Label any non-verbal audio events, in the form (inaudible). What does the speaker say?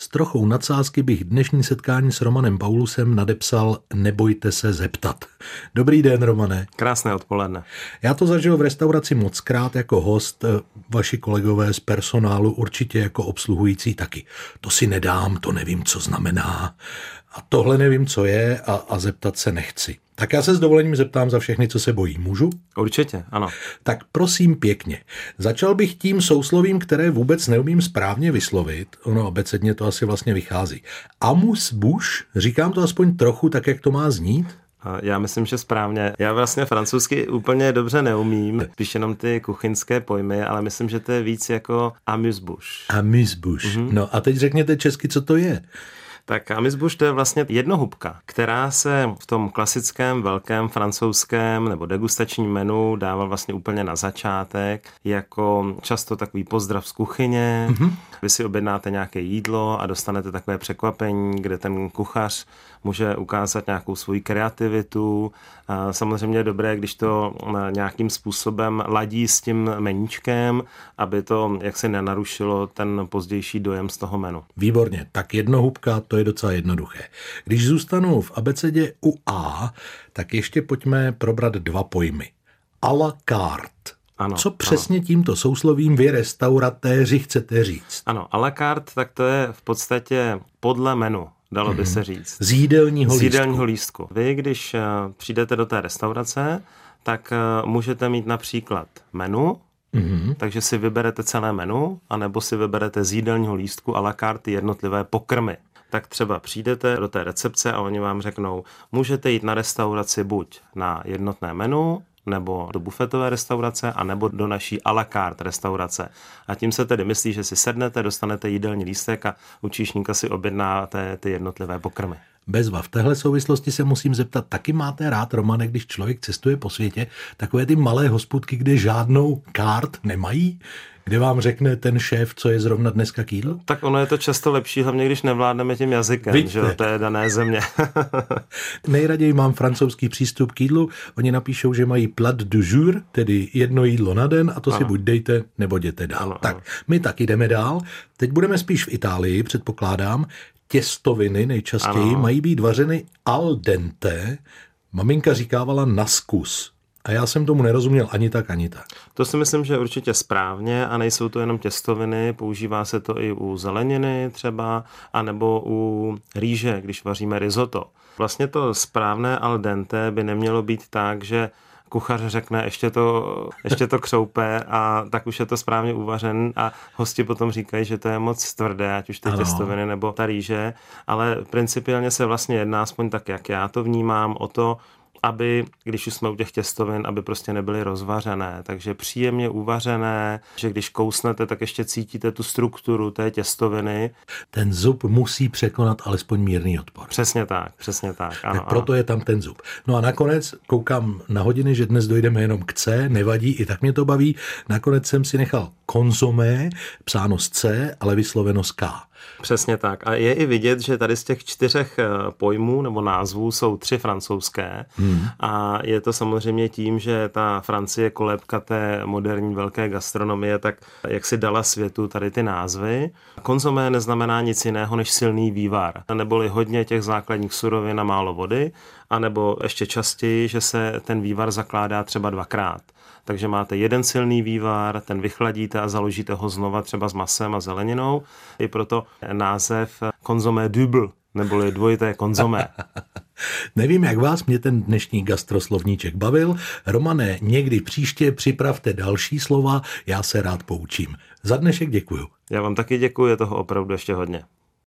S trochou nadsázky bych dnešní setkání s Romanem Paulusem nadepsal Nebojte se zeptat. Dobrý den, Romane. Krásné odpoledne. Já to zažil v restauraci moc krát jako host, eh, vaši kolegové z personálu určitě jako obsluhující taky. To si nedám, to nevím, co znamená. A tohle nevím, co je a, a zeptat se nechci. Tak já se s dovolením zeptám za všechny, co se bojí. Můžu? Určitě, ano. Tak prosím pěkně. Začal bych tím souslovím, které vůbec neumím správně vyslovit. Ono abecedně to asi vlastně vychází. Amus bush, říkám to aspoň trochu tak, jak to má znít? Já myslím, že správně. Já vlastně francouzsky úplně dobře neumím, spíš jenom ty kuchyňské pojmy, ale myslím, že to je víc jako amuse-bouche. Amuse-bouche. Mm-hmm. No a teď řekněte česky, co to je. Tak amizbuš to je vlastně jednohubka, která se v tom klasickém velkém francouzském nebo degustačním menu dává vlastně úplně na začátek, jako často takový pozdrav z kuchyně. Mm-hmm. Vy si objednáte nějaké jídlo a dostanete takové překvapení, kde ten kuchař může ukázat nějakou svoji kreativitu. Samozřejmě je dobré, když to nějakým způsobem ladí s tím meníčkem, aby to jaksi nenarušilo ten pozdější dojem z toho menu. Výborně, tak jednohubka, to je docela jednoduché. Když zůstanu v abecedě u A, tak ještě pojďme probrat dva pojmy. A la carte. Ano, Co přesně ano. tímto souslovím vy restauratéři chcete říct? Ano, a la carte, tak to je v podstatě podle menu dalo by mhm. se říct. Z jídelního, Z jídelního lístku. lístku. Vy, když eh, přijdete do té restaurace, tak eh, můžete mít například menu, Mm-hmm. Takže si vyberete celé menu, anebo si vyberete z jídelního lístku a la carte jednotlivé pokrmy tak třeba přijdete do té recepce a oni vám řeknou, můžete jít na restauraci buď na jednotné menu, nebo do bufetové restaurace, a nebo do naší a la carte restaurace. A tím se tedy myslí, že si sednete, dostanete jídelní lístek a u číšníka si objednáte ty jednotlivé pokrmy. Bezva. V téhle souvislosti se musím zeptat, taky máte rád, Romane, když člověk cestuje po světě, takové ty malé hospůdky, kde žádnou kart nemají? kde vám řekne ten šéf, co je zrovna dneska k jídlu? Tak ono je to často lepší, hlavně když nevládneme tím jazykem, Víte. že to je dané země. (laughs) Nejraději mám francouzský přístup k jídlu. Oni napíšou, že mají plat du jour, tedy jedno jídlo na den a to ano. si buď dejte, nebo jděte dál. Ano, tak, ano. my tak jdeme dál. Teď budeme spíš v Itálii, předpokládám. Těstoviny nejčastěji ano. mají být vařeny al dente. Maminka říkávala na zkus. A já jsem tomu nerozuměl ani tak, ani tak. To si myslím, že je určitě správně a nejsou to jenom těstoviny, používá se to i u zeleniny třeba, anebo u rýže, když vaříme risotto. Vlastně to správné al dente by nemělo být tak, že kuchař řekne, ještě to, ještě to křoupe a tak už je to správně uvařen a hosti potom říkají, že to je moc tvrdé, ať už ty ano. těstoviny nebo ta rýže, ale principiálně se vlastně jedná aspoň tak, jak já to vnímám, o to, aby, když už jsme u těch těstovin, aby prostě nebyly rozvařené. Takže příjemně uvařené, že když kousnete, tak ještě cítíte tu strukturu té těstoviny. Ten zub musí překonat alespoň mírný odpor. Přesně tak, přesně tak. Ano, tak proto ano. je tam ten zub. No a nakonec koukám na hodiny, že dnes dojdeme jenom k C, nevadí, i tak mě to baví. Nakonec jsem si nechal konzomé, psáno z C, ale vysloveno z K. Přesně tak. A je i vidět, že tady z těch čtyřech eh, pojmů nebo názvů jsou tři francouzské. Hmm. A je to samozřejmě tím, že ta Francie kolébka té moderní velké gastronomie, tak jak si dala světu tady ty názvy. Konzomé neznamená nic jiného než silný vývar, neboli hodně těch základních surovin a málo vody, anebo ještě častěji, že se ten vývar zakládá třeba dvakrát takže máte jeden silný vývar, ten vychladíte a založíte ho znova třeba s masem a zeleninou. I proto název konzomé double, neboli dvojité konzomé. (laughs) Nevím, jak vás mě ten dnešní gastroslovníček bavil. Romané, někdy příště připravte další slova, já se rád poučím. Za dnešek děkuju. Já vám taky děkuji, je toho opravdu ještě hodně.